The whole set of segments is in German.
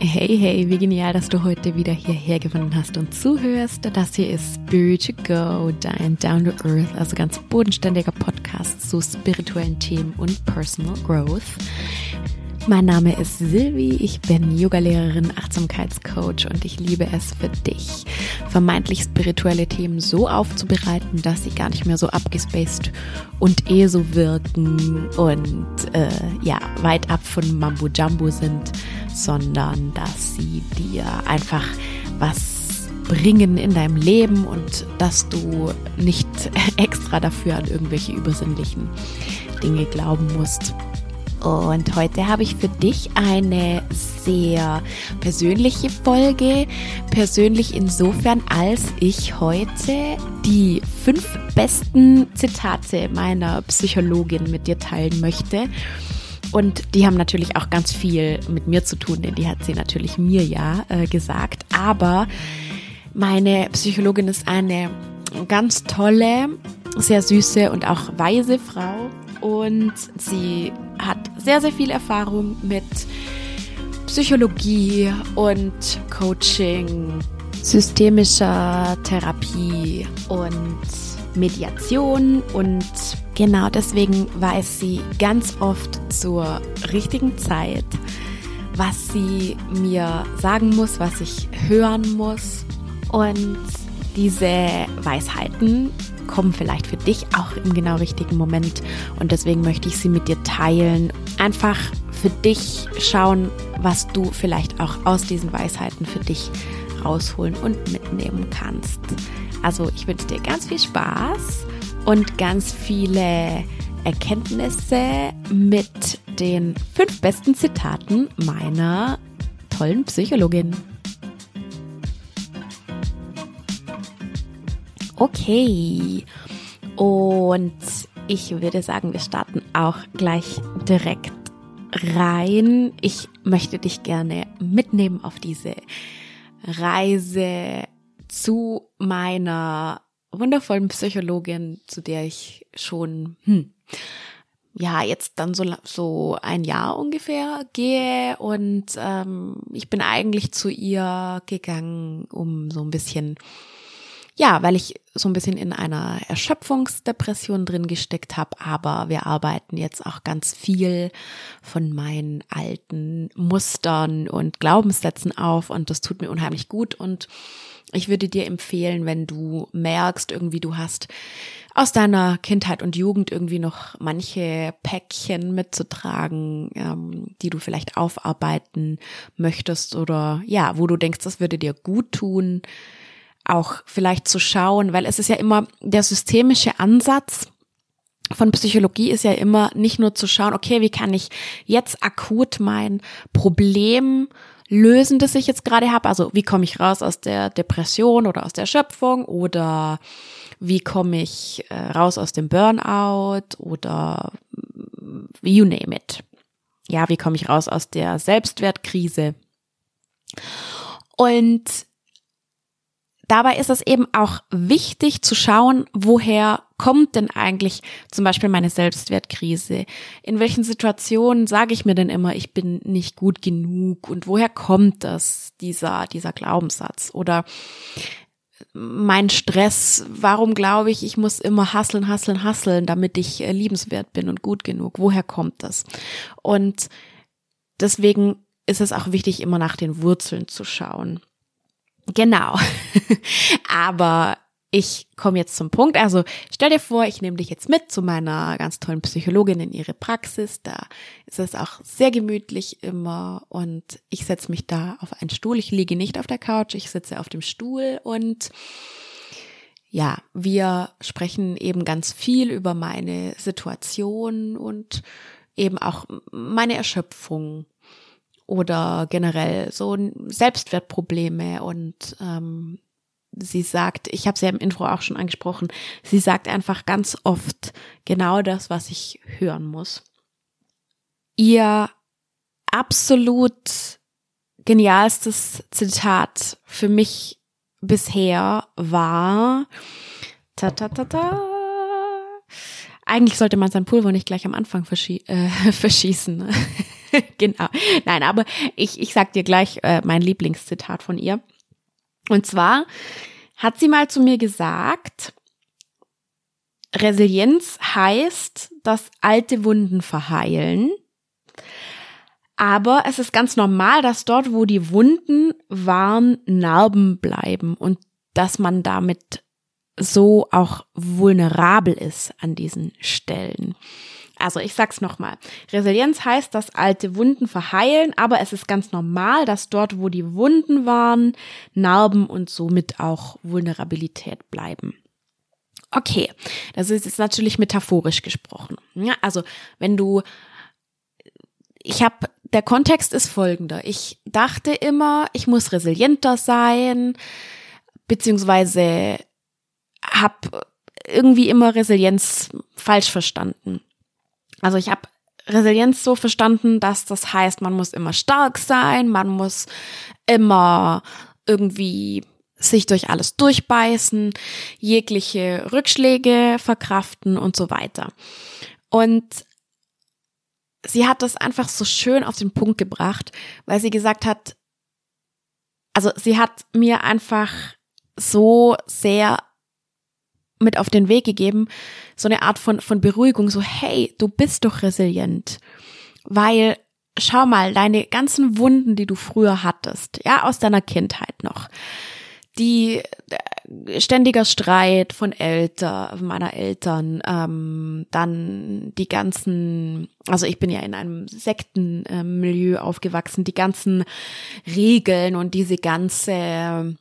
Hey, hey, wie genial, dass du heute wieder hierher gefunden hast und zuhörst. Das hier ist Spirit to Go, dein Down to Earth, also ganz bodenständiger Podcast zu spirituellen Themen und Personal Growth. Mein Name ist Silvi, ich bin Yogalehrerin, Achtsamkeitscoach und ich liebe es für dich, vermeintlich spirituelle Themen so aufzubereiten, dass sie gar nicht mehr so abgespaced und eh so wirken und äh, ja, weit ab von Mambo Jumbo sind, sondern dass sie dir einfach was bringen in deinem Leben und dass du nicht extra dafür an irgendwelche übersinnlichen Dinge glauben musst. Und heute habe ich für dich eine sehr persönliche Folge. Persönlich insofern, als ich heute die fünf besten Zitate meiner Psychologin mit dir teilen möchte. Und die haben natürlich auch ganz viel mit mir zu tun, denn die hat sie natürlich mir ja äh, gesagt. Aber meine Psychologin ist eine ganz tolle, sehr süße und auch weise Frau und sie hat sehr, sehr viel Erfahrung mit Psychologie und Coaching, systemischer Therapie und Mediation. Und genau deswegen weiß sie ganz oft zur richtigen Zeit, was sie mir sagen muss, was ich hören muss. Und diese Weisheiten kommen vielleicht für dich auch im genau richtigen Moment und deswegen möchte ich sie mit dir teilen. Einfach für dich schauen, was du vielleicht auch aus diesen Weisheiten für dich rausholen und mitnehmen kannst. Also ich wünsche dir ganz viel Spaß und ganz viele Erkenntnisse mit den fünf besten Zitaten meiner tollen Psychologin. Okay. Und ich würde sagen, wir starten auch gleich direkt rein. Ich möchte dich gerne mitnehmen auf diese Reise zu meiner wundervollen Psychologin, zu der ich schon, hm, ja, jetzt dann so, so ein Jahr ungefähr gehe und ähm, ich bin eigentlich zu ihr gegangen, um so ein bisschen ja, weil ich so ein bisschen in einer Erschöpfungsdepression drin gesteckt habe, aber wir arbeiten jetzt auch ganz viel von meinen alten Mustern und Glaubenssätzen auf und das tut mir unheimlich gut und ich würde dir empfehlen, wenn du merkst, irgendwie du hast aus deiner Kindheit und Jugend irgendwie noch manche Päckchen mitzutragen, ähm, die du vielleicht aufarbeiten möchtest oder ja, wo du denkst, das würde dir gut tun, auch vielleicht zu schauen, weil es ist ja immer der systemische Ansatz von Psychologie ist ja immer nicht nur zu schauen, okay, wie kann ich jetzt akut mein Problem lösen, das ich jetzt gerade habe, also wie komme ich raus aus der Depression oder aus der Schöpfung oder wie komme ich äh, raus aus dem Burnout oder you name it. Ja, wie komme ich raus aus der Selbstwertkrise? Und dabei ist es eben auch wichtig zu schauen, woher kommt denn eigentlich zum Beispiel meine Selbstwertkrise? In welchen Situationen sage ich mir denn immer, ich bin nicht gut genug? Und woher kommt das, dieser, dieser Glaubenssatz? Oder mein Stress, warum glaube ich, ich muss immer hasseln, hasseln, hasseln, damit ich äh, liebenswert bin und gut genug? Woher kommt das? Und deswegen ist es auch wichtig, immer nach den Wurzeln zu schauen. Genau. Aber ich komme jetzt zum Punkt. Also stell dir vor, ich nehme dich jetzt mit zu meiner ganz tollen Psychologin in ihre Praxis. Da ist es auch sehr gemütlich immer und ich setze mich da auf einen Stuhl. Ich liege nicht auf der Couch, ich sitze auf dem Stuhl und ja, wir sprechen eben ganz viel über meine Situation und eben auch meine Erschöpfung oder generell so Selbstwertprobleme und ähm, sie sagt, ich habe sie ja im Intro auch schon angesprochen, sie sagt einfach ganz oft genau das, was ich hören muss. Ihr absolut genialstes Zitat für mich bisher war ta ta ta ta eigentlich sollte man sein Pulver nicht gleich am Anfang verschie äh, verschießen. genau. Nein, aber ich, ich sag dir gleich äh, mein Lieblingszitat von ihr. Und zwar hat sie mal zu mir gesagt, Resilienz heißt, dass alte Wunden verheilen. Aber es ist ganz normal, dass dort, wo die Wunden waren, Narben bleiben und dass man damit so auch vulnerabel ist an diesen Stellen. Also ich sag's nochmal. Resilienz heißt, dass alte Wunden verheilen, aber es ist ganz normal, dass dort, wo die Wunden waren, Narben und somit auch Vulnerabilität bleiben. Okay, das ist jetzt natürlich metaphorisch gesprochen. Ja, also wenn du, ich habe, der Kontext ist folgender. Ich dachte immer, ich muss resilienter sein, beziehungsweise habe irgendwie immer Resilienz falsch verstanden. Also ich habe Resilienz so verstanden, dass das heißt, man muss immer stark sein, man muss immer irgendwie sich durch alles durchbeißen, jegliche Rückschläge verkraften und so weiter. Und sie hat das einfach so schön auf den Punkt gebracht, weil sie gesagt hat, also sie hat mir einfach so sehr mit auf den Weg gegeben, so eine Art von, von Beruhigung, so, hey, du bist doch resilient. Weil, schau mal, deine ganzen Wunden, die du früher hattest, ja, aus deiner Kindheit noch, die äh, ständiger Streit von Eltern, meiner Eltern, ähm, dann die ganzen, also ich bin ja in einem Sektenmilieu aufgewachsen, die ganzen Regeln und diese ganze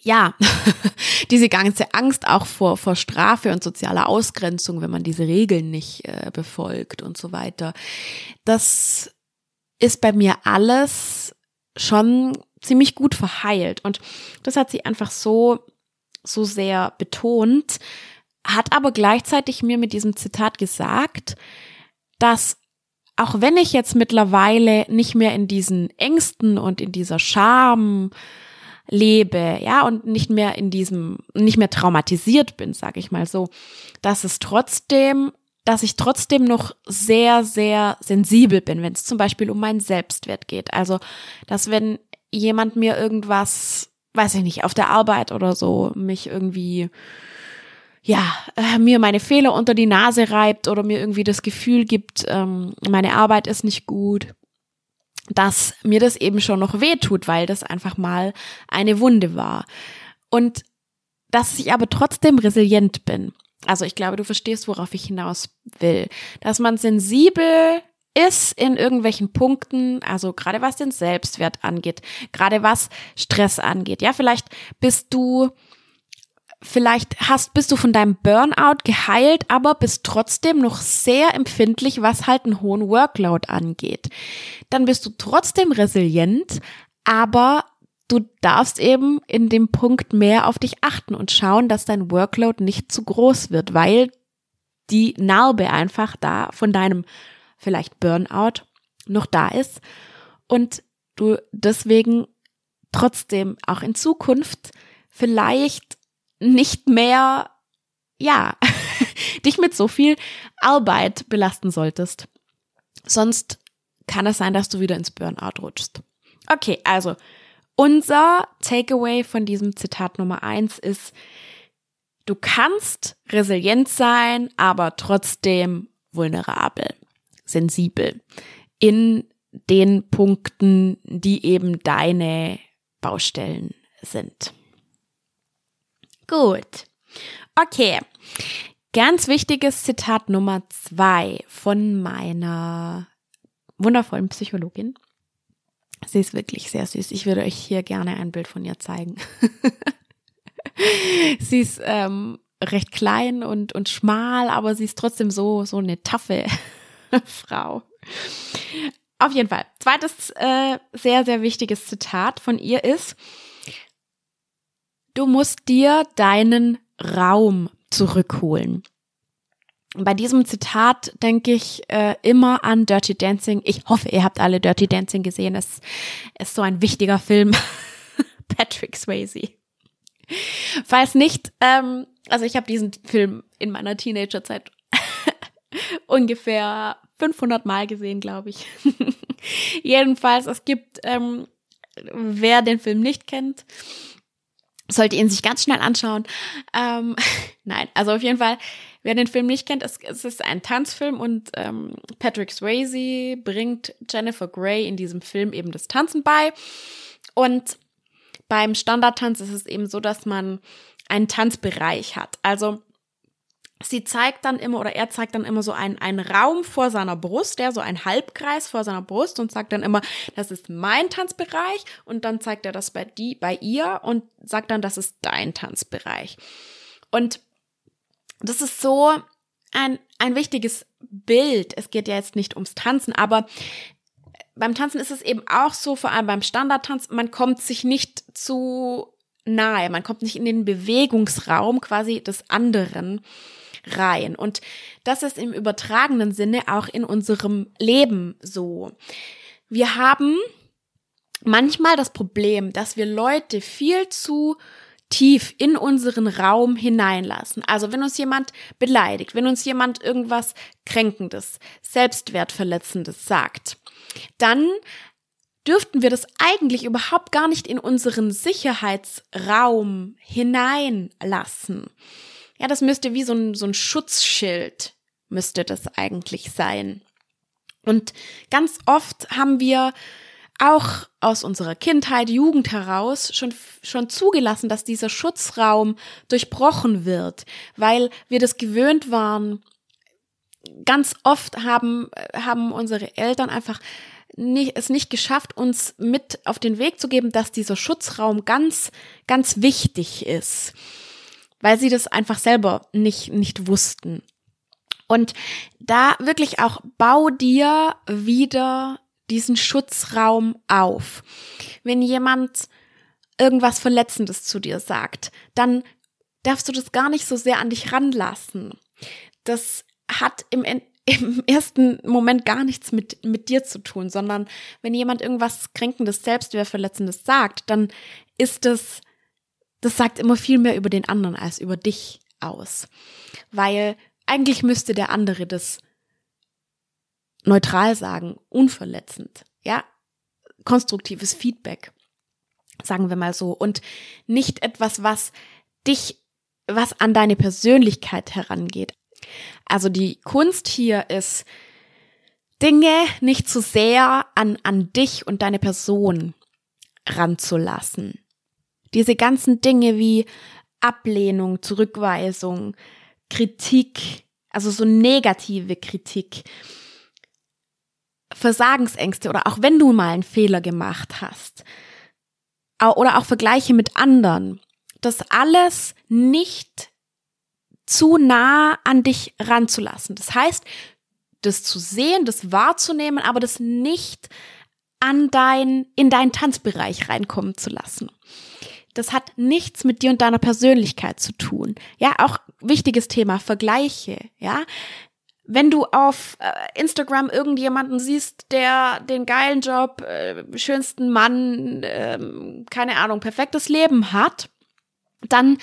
ja, diese ganze Angst auch vor, vor Strafe und sozialer Ausgrenzung, wenn man diese Regeln nicht äh, befolgt und so weiter. Das ist bei mir alles schon ziemlich gut verheilt. Und das hat sie einfach so, so sehr betont, hat aber gleichzeitig mir mit diesem Zitat gesagt, dass auch wenn ich jetzt mittlerweile nicht mehr in diesen Ängsten und in dieser Scham lebe, ja, und nicht mehr in diesem, nicht mehr traumatisiert bin, sag ich mal so, dass es trotzdem, dass ich trotzdem noch sehr, sehr sensibel bin, wenn es zum Beispiel um meinen Selbstwert geht. Also, dass wenn jemand mir irgendwas, weiß ich nicht, auf der Arbeit oder so, mich irgendwie, ja, äh, mir meine Fehler unter die Nase reibt oder mir irgendwie das Gefühl gibt, ähm, meine Arbeit ist nicht gut, dass mir das eben schon noch weh tut, weil das einfach mal eine Wunde war. Und dass ich aber trotzdem resilient bin. Also ich glaube, du verstehst, worauf ich hinaus will. Dass man sensibel ist in irgendwelchen Punkten, also gerade was den Selbstwert angeht, gerade was Stress angeht. Ja, vielleicht bist du vielleicht hast, bist du von deinem Burnout geheilt, aber bist trotzdem noch sehr empfindlich, was halt einen hohen Workload angeht. Dann bist du trotzdem resilient, aber du darfst eben in dem Punkt mehr auf dich achten und schauen, dass dein Workload nicht zu groß wird, weil die Narbe einfach da von deinem vielleicht Burnout noch da ist und du deswegen trotzdem auch in Zukunft vielleicht nicht mehr, ja, dich mit so viel Arbeit belasten solltest. Sonst kann es sein, dass du wieder ins Burnout rutschst. Okay, also unser Takeaway von diesem Zitat Nummer eins ist, du kannst resilient sein, aber trotzdem vulnerabel, sensibel in den Punkten, die eben deine Baustellen sind. Gut. Okay. Ganz wichtiges Zitat Nummer zwei von meiner wundervollen Psychologin. Sie ist wirklich sehr süß. Ich würde euch hier gerne ein Bild von ihr zeigen. sie ist ähm, recht klein und, und schmal, aber sie ist trotzdem so, so eine taffe Frau. Auf jeden Fall. Zweites äh, sehr, sehr wichtiges Zitat von ihr ist, Du musst dir deinen Raum zurückholen. Bei diesem Zitat denke ich äh, immer an Dirty Dancing. Ich hoffe, ihr habt alle Dirty Dancing gesehen. Es ist so ein wichtiger Film. Patrick Swayze. Falls nicht, ähm, also ich habe diesen Film in meiner Teenagerzeit ungefähr 500 Mal gesehen, glaube ich. Jedenfalls, es gibt, ähm, wer den Film nicht kennt, sollte ihn sich ganz schnell anschauen. Ähm, nein, also auf jeden Fall, wer den Film nicht kennt, es, es ist ein Tanzfilm und ähm, Patrick Swayze bringt Jennifer Grey in diesem Film eben das Tanzen bei. Und beim Standardtanz ist es eben so, dass man einen Tanzbereich hat. Also sie zeigt dann immer oder er zeigt dann immer so einen, einen Raum vor seiner Brust, der so ein Halbkreis vor seiner Brust und sagt dann immer, das ist mein Tanzbereich und dann zeigt er das bei die, bei ihr und sagt dann, das ist dein Tanzbereich. Und das ist so ein, ein wichtiges Bild. Es geht ja jetzt nicht ums Tanzen, aber beim Tanzen ist es eben auch so, vor allem beim Standardtanz, man kommt sich nicht zu nahe, man kommt nicht in den Bewegungsraum quasi des anderen rein. Und das ist im übertragenen Sinne auch in unserem Leben so. Wir haben manchmal das Problem, dass wir Leute viel zu tief in unseren Raum hineinlassen. Also wenn uns jemand beleidigt, wenn uns jemand irgendwas Kränkendes, Selbstwertverletzendes sagt, dann dürften wir das eigentlich überhaupt gar nicht in unseren Sicherheitsraum hineinlassen. Ja, das müsste wie so ein, so ein Schutzschild müsste das eigentlich sein. Und ganz oft haben wir auch aus unserer Kindheit, Jugend heraus schon, schon zugelassen, dass dieser Schutzraum durchbrochen wird, weil wir das gewöhnt waren. Ganz oft haben, haben unsere Eltern einfach nicht, es nicht geschafft, uns mit auf den Weg zu geben, dass dieser Schutzraum ganz, ganz wichtig ist weil sie das einfach selber nicht, nicht wussten. Und da wirklich auch bau dir wieder diesen Schutzraum auf. Wenn jemand irgendwas Verletzendes zu dir sagt, dann darfst du das gar nicht so sehr an dich ranlassen. Das hat im, im ersten Moment gar nichts mit, mit dir zu tun, sondern wenn jemand irgendwas Kränkendes, Selbstwertverletzendes sagt, dann ist es das sagt immer viel mehr über den anderen als über dich aus. Weil eigentlich müsste der andere das neutral sagen, unverletzend, ja, konstruktives Feedback, sagen wir mal so, und nicht etwas, was dich, was an deine Persönlichkeit herangeht. Also die Kunst hier ist, Dinge nicht zu sehr an, an dich und deine Person ranzulassen. Diese ganzen Dinge wie Ablehnung, Zurückweisung, Kritik, also so negative Kritik, Versagensängste oder auch wenn du mal einen Fehler gemacht hast oder auch Vergleiche mit anderen, das alles nicht zu nah an dich ranzulassen. Das heißt, das zu sehen, das wahrzunehmen, aber das nicht an dein, in deinen Tanzbereich reinkommen zu lassen das hat nichts mit dir und deiner Persönlichkeit zu tun. Ja, auch wichtiges Thema, Vergleiche, ja. Wenn du auf äh, Instagram irgendjemanden siehst, der den geilen Job, äh, schönsten Mann, äh, keine Ahnung, perfektes Leben hat, dann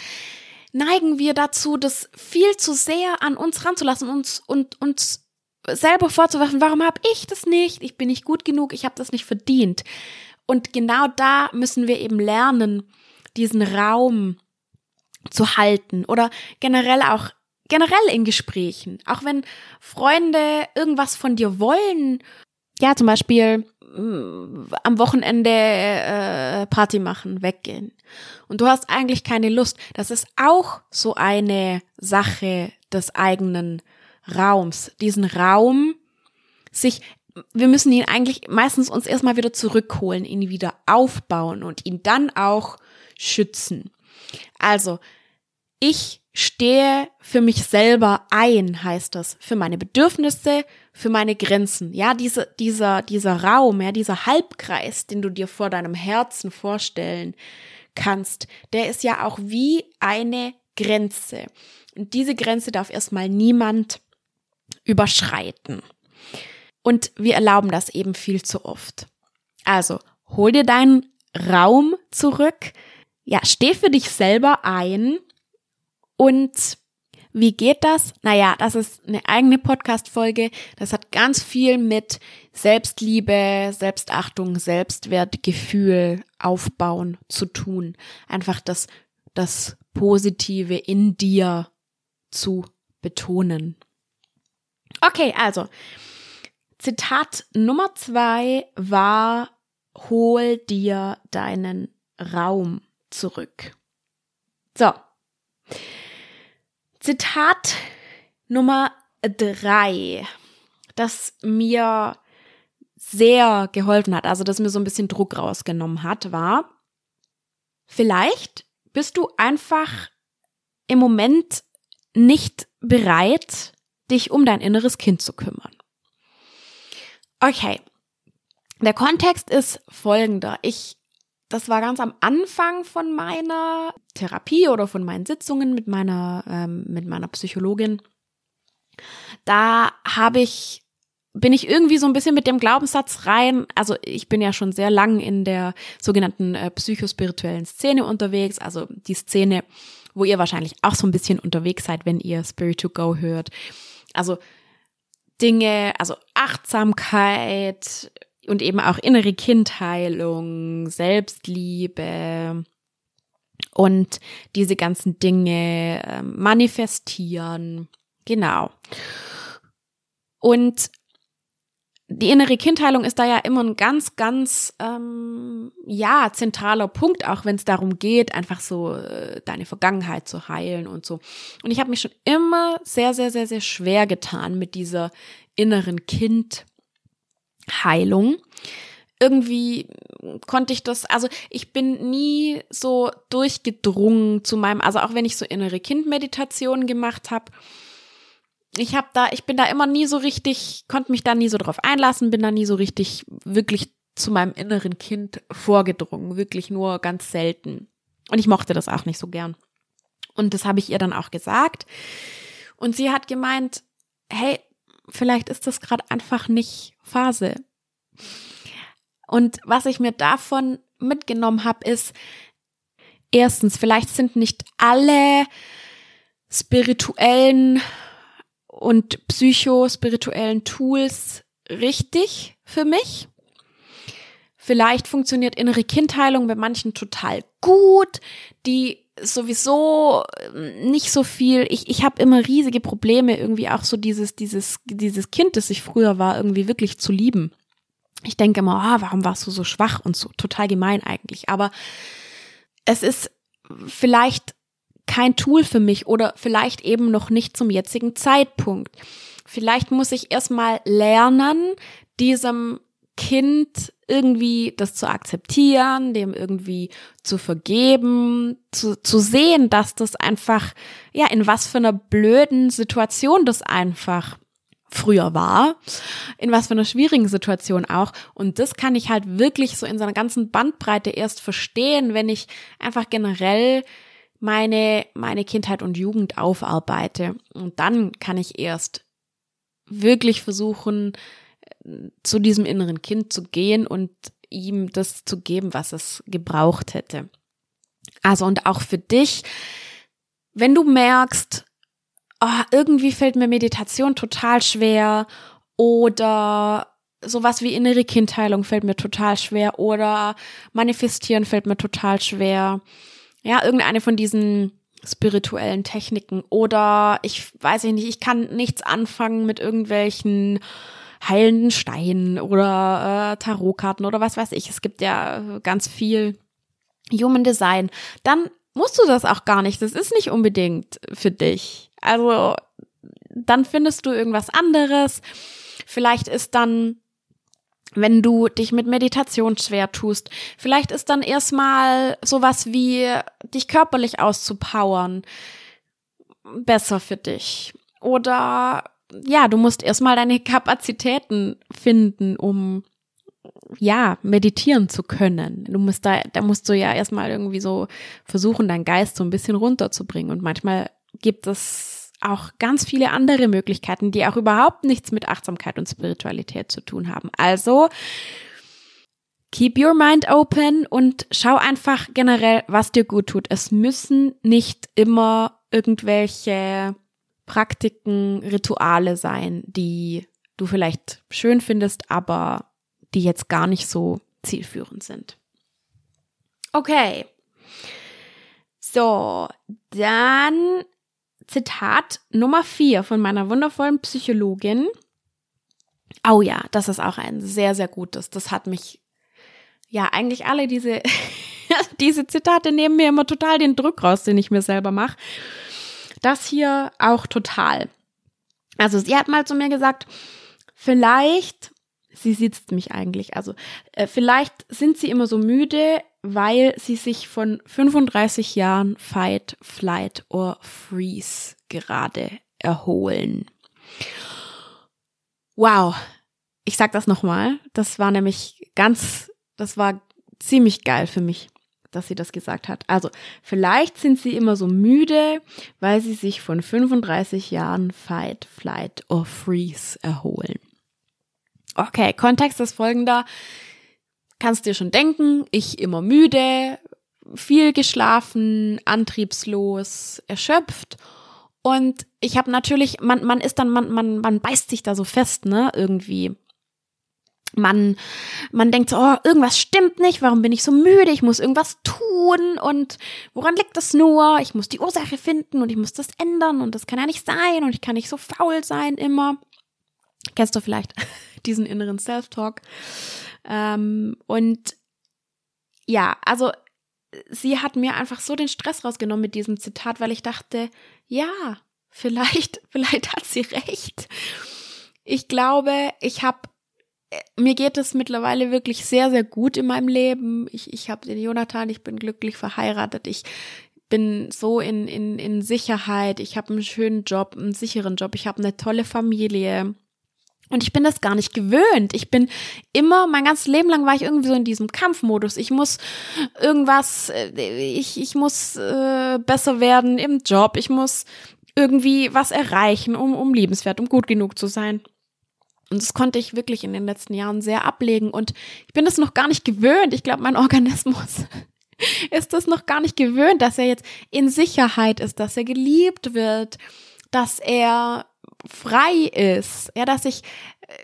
neigen wir dazu, das viel zu sehr an uns ranzulassen uns und uns selber vorzuwerfen, warum habe ich das nicht? Ich bin nicht gut genug, ich habe das nicht verdient. Und genau da müssen wir eben lernen, diesen Raum zu halten oder generell auch generell in Gesprächen, auch wenn Freunde irgendwas von dir wollen, ja zum Beispiel äh, am Wochenende äh, Party machen, weggehen. Und du hast eigentlich keine Lust, das ist auch so eine Sache des eigenen Raums, diesen Raum sich wir müssen ihn eigentlich meistens uns erstmal wieder zurückholen, ihn wieder aufbauen und ihn dann auch schützen. Also, ich stehe für mich selber ein, heißt das, für meine Bedürfnisse, für meine Grenzen. Ja, diese, dieser, dieser Raum, ja, dieser Halbkreis, den du dir vor deinem Herzen vorstellen kannst, der ist ja auch wie eine Grenze. Und diese Grenze darf erstmal niemand überschreiten. Und wir erlauben das eben viel zu oft. Also, hol dir deinen Raum zurück, ja, steh für dich selber ein und Wie geht das? Naja, das ist eine eigene Podcast-Folge. Das hat ganz viel mit Selbstliebe, Selbstachtung, Selbstwertgefühl aufbauen zu tun. Einfach das, das Positive in dir zu betonen. Okay, also, Zitat Nummer zwei war, hol dir deinen Raum zurück. So. Zitat Nummer drei, das mir sehr geholfen hat, also das mir so ein bisschen Druck rausgenommen hat, war, vielleicht bist du einfach im Moment nicht bereit, dich um dein inneres Kind zu kümmern. Okay. Der Kontext ist folgender. Ich das war ganz am Anfang von meiner Therapie oder von meinen Sitzungen mit meiner, ähm, mit meiner Psychologin. Da habe ich, bin ich irgendwie so ein bisschen mit dem Glaubenssatz rein. Also ich bin ja schon sehr lang in der sogenannten äh, psychospirituellen Szene unterwegs. Also die Szene, wo ihr wahrscheinlich auch so ein bisschen unterwegs seid, wenn ihr Spirit to Go hört. Also Dinge, also Achtsamkeit, und eben auch innere Kindheilung, Selbstliebe und diese ganzen Dinge äh, manifestieren. Genau. Und die innere Kindheilung ist da ja immer ein ganz, ganz, ähm, ja, zentraler Punkt, auch wenn es darum geht, einfach so äh, deine Vergangenheit zu heilen und so. Und ich habe mich schon immer sehr, sehr, sehr, sehr schwer getan mit dieser inneren Kind. Heilung. Irgendwie konnte ich das, also ich bin nie so durchgedrungen zu meinem, also auch wenn ich so innere Kindmeditationen gemacht habe, ich habe da, ich bin da immer nie so richtig, konnte mich da nie so drauf einlassen, bin da nie so richtig wirklich zu meinem inneren Kind vorgedrungen, wirklich nur ganz selten. Und ich mochte das auch nicht so gern. Und das habe ich ihr dann auch gesagt. Und sie hat gemeint, hey, vielleicht ist das gerade einfach nicht Phase. Und was ich mir davon mitgenommen habe, ist, erstens, vielleicht sind nicht alle spirituellen und psychospirituellen Tools richtig für mich. Vielleicht funktioniert innere Kindheilung bei manchen total gut, die sowieso ähm, nicht so viel. Ich, ich habe immer riesige Probleme, irgendwie auch so dieses, dieses, dieses Kind, das ich früher war, irgendwie wirklich zu lieben. Ich denke immer, ah, warum warst du so schwach und so total gemein eigentlich. Aber es ist vielleicht kein Tool für mich oder vielleicht eben noch nicht zum jetzigen Zeitpunkt. Vielleicht muss ich erstmal lernen, diesem Kind irgendwie das zu akzeptieren, dem irgendwie zu vergeben, zu, zu sehen, dass das einfach, ja, in was für einer blöden Situation das einfach früher war, in was für einer schwierigen Situation auch. Und das kann ich halt wirklich so in seiner ganzen Bandbreite erst verstehen, wenn ich einfach generell meine, meine Kindheit und Jugend aufarbeite. Und dann kann ich erst wirklich versuchen, zu diesem inneren Kind zu gehen und ihm das zu geben, was es gebraucht hätte. Also und auch für dich, wenn du merkst, oh, irgendwie fällt mir Meditation total schwer oder sowas wie innere Kindheilung fällt mir total schwer oder manifestieren fällt mir total schwer. Ja, irgendeine von diesen spirituellen Techniken oder ich weiß nicht, ich kann nichts anfangen mit irgendwelchen heilenden Steinen oder äh, Tarotkarten oder was weiß ich. Es gibt ja ganz viel Human Design. Dann musst du das auch gar nicht. Das ist nicht unbedingt für dich. Also dann findest du irgendwas anderes. Vielleicht ist dann wenn du dich mit Meditation schwer tust. Vielleicht ist dann erstmal sowas wie dich körperlich auszupowern besser für dich. Oder ja, du musst erstmal deine Kapazitäten finden, um ja, meditieren zu können. Du musst da, da musst du ja erstmal irgendwie so versuchen, deinen Geist so ein bisschen runterzubringen. Und manchmal gibt es auch ganz viele andere Möglichkeiten, die auch überhaupt nichts mit Achtsamkeit und Spiritualität zu tun haben. Also, keep your mind open und schau einfach generell, was dir gut tut. Es müssen nicht immer irgendwelche Praktiken, Rituale sein, die du vielleicht schön findest, aber die jetzt gar nicht so zielführend sind. Okay. So, dann Zitat Nummer vier von meiner wundervollen Psychologin. Oh ja, das ist auch ein sehr, sehr gutes. Das hat mich, ja, eigentlich alle diese, diese Zitate nehmen mir immer total den Druck raus, den ich mir selber mache. Das hier auch total. Also sie hat mal zu mir gesagt, vielleicht, sie sitzt mich eigentlich, also äh, vielleicht sind sie immer so müde, weil sie sich von 35 Jahren Fight, Flight or Freeze gerade erholen. Wow. Ich sag das nochmal. Das war nämlich ganz, das war ziemlich geil für mich, dass sie das gesagt hat. Also, vielleicht sind sie immer so müde, weil sie sich von 35 Jahren Fight, Flight or Freeze erholen. Okay, Kontext ist folgender kannst dir schon denken, ich immer müde, viel geschlafen, antriebslos, erschöpft. Und ich habe natürlich, man, man ist dann, man, man, man beißt sich da so fest, ne, irgendwie. Man, man denkt so, oh, irgendwas stimmt nicht, warum bin ich so müde? Ich muss irgendwas tun und woran liegt das nur? Ich muss die Ursache finden und ich muss das ändern und das kann ja nicht sein und ich kann nicht so faul sein immer. Kennst du vielleicht diesen inneren Self-Talk? Ähm, und ja, also sie hat mir einfach so den Stress rausgenommen mit diesem Zitat, weil ich dachte, ja, vielleicht, vielleicht hat sie recht. Ich glaube, ich habe mir geht es mittlerweile wirklich sehr, sehr gut in meinem Leben. Ich, ich habe den Jonathan, ich bin glücklich verheiratet. Ich bin so in, in, in Sicherheit. Ich habe einen schönen Job, einen sicheren Job. Ich habe eine tolle Familie. Und ich bin das gar nicht gewöhnt. Ich bin immer, mein ganzes Leben lang war ich irgendwie so in diesem Kampfmodus. Ich muss irgendwas, äh, ich, ich muss äh, besser werden im Job. Ich muss irgendwie was erreichen, um, um liebenswert, um gut genug zu sein. Und das konnte ich wirklich in den letzten Jahren sehr ablegen. Und ich bin das noch gar nicht gewöhnt. Ich glaube, mein Organismus ist das noch gar nicht gewöhnt, dass er jetzt in Sicherheit ist, dass er geliebt wird, dass er frei ist, ja, dass ich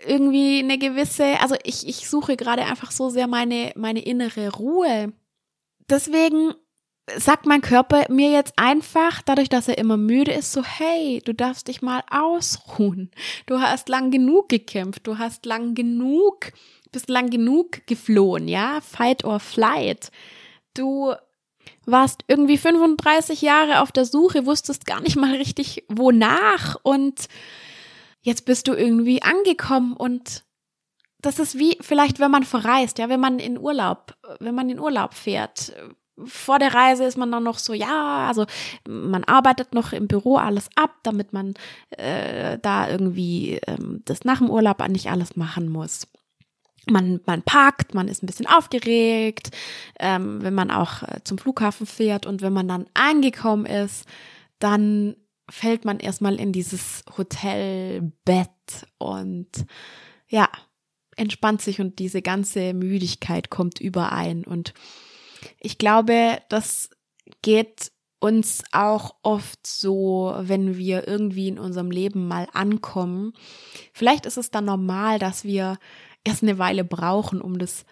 irgendwie eine gewisse, also ich, ich suche gerade einfach so sehr meine, meine innere Ruhe. Deswegen sagt mein Körper mir jetzt einfach, dadurch, dass er immer müde ist, so, hey, du darfst dich mal ausruhen. Du hast lang genug gekämpft, du hast lang genug, bist lang genug geflohen, ja, fight or flight. Du warst irgendwie 35 Jahre auf der Suche, wusstest gar nicht mal richtig wonach und jetzt bist du irgendwie angekommen und das ist wie vielleicht, wenn man verreist, ja, wenn man in Urlaub, wenn man in Urlaub fährt. Vor der Reise ist man dann noch so, ja, also man arbeitet noch im Büro alles ab, damit man äh, da irgendwie ähm, das nach dem Urlaub nicht alles machen muss man, man parkt, man ist ein bisschen aufgeregt, ähm, wenn man auch äh, zum Flughafen fährt und wenn man dann angekommen ist, dann fällt man erstmal in dieses Hotelbett und ja, entspannt sich und diese ganze Müdigkeit kommt überein. Und ich glaube, das geht uns auch oft so, wenn wir irgendwie in unserem Leben mal ankommen. Vielleicht ist es dann normal, dass wir erst eine Weile brauchen, um das,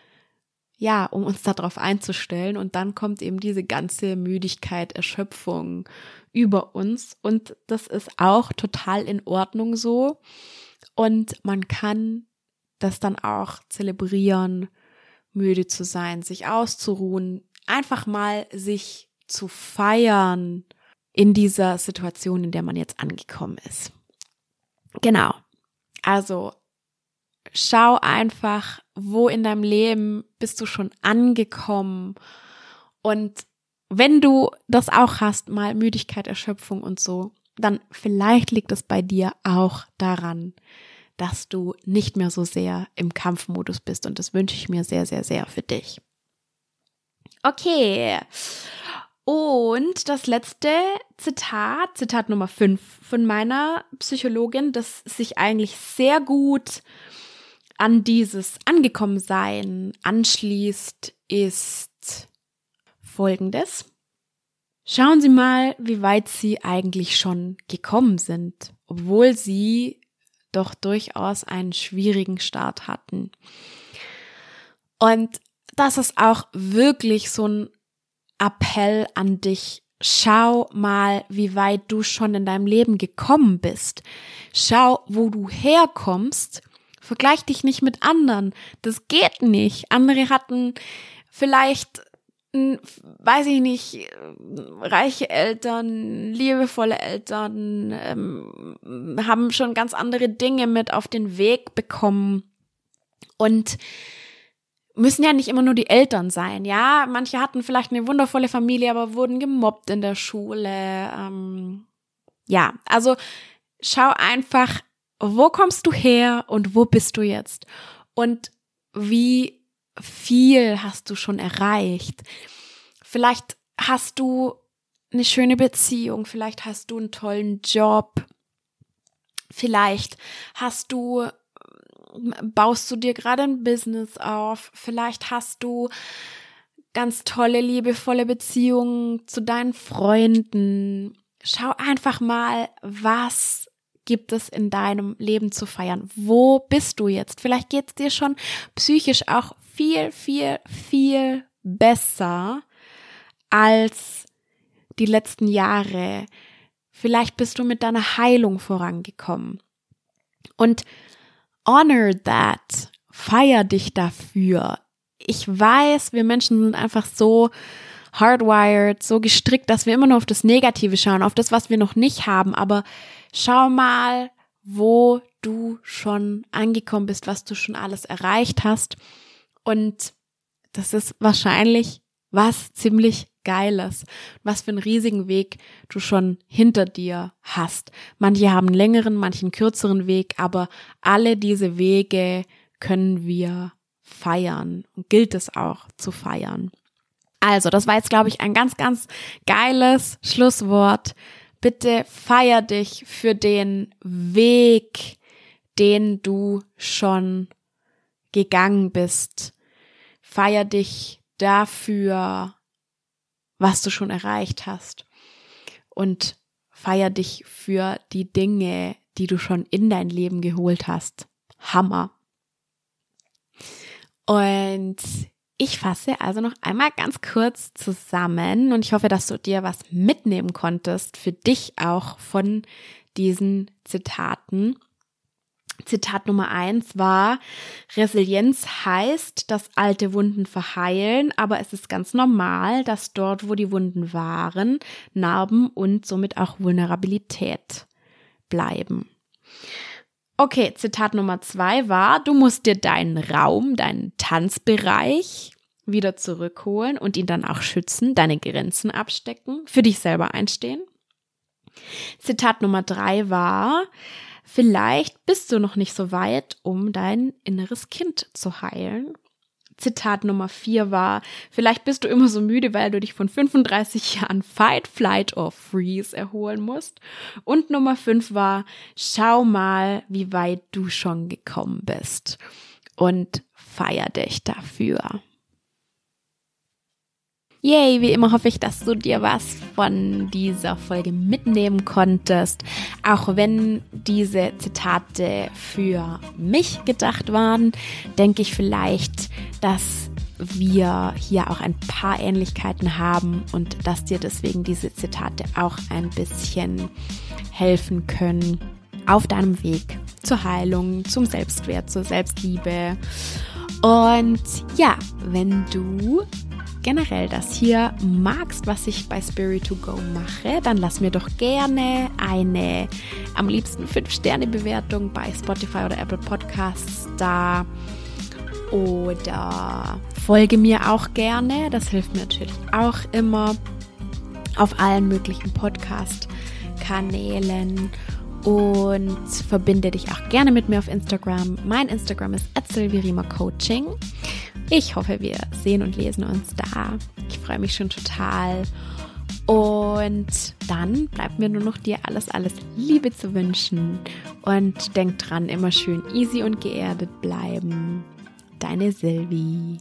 ja, um uns darauf einzustellen. Und dann kommt eben diese ganze Müdigkeit, Erschöpfung über uns. Und das ist auch total in Ordnung so. Und man kann das dann auch zelebrieren, müde zu sein, sich auszuruhen, einfach mal sich zu feiern in dieser Situation, in der man jetzt angekommen ist. Genau. Also schau einfach, wo in deinem Leben bist du schon angekommen und wenn du das auch hast, mal Müdigkeit, Erschöpfung und so, dann vielleicht liegt es bei dir auch daran, dass du nicht mehr so sehr im Kampfmodus bist und das wünsche ich mir sehr, sehr, sehr für dich. Okay. Und das letzte Zitat, Zitat Nummer 5 von meiner Psychologin, das sich eigentlich sehr gut an dieses Angekommensein anschließt, ist folgendes. Schauen Sie mal, wie weit Sie eigentlich schon gekommen sind, obwohl Sie doch durchaus einen schwierigen Start hatten. Und das ist auch wirklich so ein Appell an dich. Schau mal, wie weit du schon in deinem Leben gekommen bist. Schau, wo du herkommst. Vergleich dich nicht mit anderen. Das geht nicht. Andere hatten vielleicht weiß ich nicht, reiche Eltern, liebevolle Eltern, ähm, haben schon ganz andere Dinge mit auf den Weg bekommen und müssen ja nicht immer nur die Eltern sein, ja. Manche hatten vielleicht eine wundervolle Familie, aber wurden gemobbt in der Schule. Ähm, ja, also schau einfach, wo kommst du her und wo bist du jetzt? Und wie viel hast du schon erreicht. Vielleicht hast du eine schöne Beziehung, vielleicht hast du einen tollen Job, vielleicht hast du baust du dir gerade ein Business auf, vielleicht hast du ganz tolle, liebevolle Beziehungen zu deinen Freunden. Schau einfach mal, was gibt es in deinem Leben zu feiern? Wo bist du jetzt? Vielleicht geht es dir schon psychisch auch viel, viel, viel besser als die letzten Jahre. Vielleicht bist du mit deiner Heilung vorangekommen. Und honor that. Feier dich dafür. Ich weiß, wir Menschen sind einfach so hardwired, so gestrickt, dass wir immer nur auf das Negative schauen, auf das, was wir noch nicht haben. Aber schau mal, wo du schon angekommen bist, was du schon alles erreicht hast. Und das ist wahrscheinlich was ziemlich Geiles, was für einen riesigen Weg du schon hinter dir hast. Manche haben einen längeren, manchen kürzeren Weg, aber alle diese Wege können wir feiern und gilt es auch zu feiern. Also, das war jetzt, glaube ich, ein ganz, ganz geiles Schlusswort. Bitte feier dich für den Weg, den du schon gegangen bist. Feier dich dafür, was du schon erreicht hast. Und feier dich für die Dinge, die du schon in dein Leben geholt hast. Hammer. Und ich fasse also noch einmal ganz kurz zusammen und ich hoffe, dass du dir was mitnehmen konntest für dich auch von diesen Zitaten. Zitat Nummer eins war, Resilienz heißt, dass alte Wunden verheilen, aber es ist ganz normal, dass dort, wo die Wunden waren, Narben und somit auch Vulnerabilität bleiben. Okay, Zitat Nummer zwei war, du musst dir deinen Raum, deinen Tanzbereich wieder zurückholen und ihn dann auch schützen, deine Grenzen abstecken, für dich selber einstehen. Zitat Nummer drei war, Vielleicht bist du noch nicht so weit, um dein inneres Kind zu heilen. Zitat Nummer vier war, vielleicht bist du immer so müde, weil du dich von 35 Jahren Fight, Flight or Freeze erholen musst. Und Nummer fünf war, schau mal, wie weit du schon gekommen bist. Und feier dich dafür. Yay, wie immer hoffe ich, dass du dir was von dieser Folge mitnehmen konntest. Auch wenn diese Zitate für mich gedacht waren, denke ich vielleicht, dass wir hier auch ein paar Ähnlichkeiten haben und dass dir deswegen diese Zitate auch ein bisschen helfen können auf deinem Weg zur Heilung, zum Selbstwert, zur Selbstliebe. Und ja, wenn du generell das hier magst, was ich bei Spirit2Go mache, dann lass mir doch gerne eine am liebsten 5-Sterne-Bewertung bei Spotify oder Apple Podcasts da. Oder folge mir auch gerne. Das hilft mir natürlich auch immer auf allen möglichen Podcast-Kanälen und verbinde dich auch gerne mit mir auf Instagram. Mein Instagram ist Coaching. Ich hoffe, wir sehen und lesen uns da. Ich freue mich schon total. Und dann bleibt mir nur noch dir alles, alles Liebe zu wünschen. Und denk dran, immer schön easy und geerdet bleiben. Deine Silvi.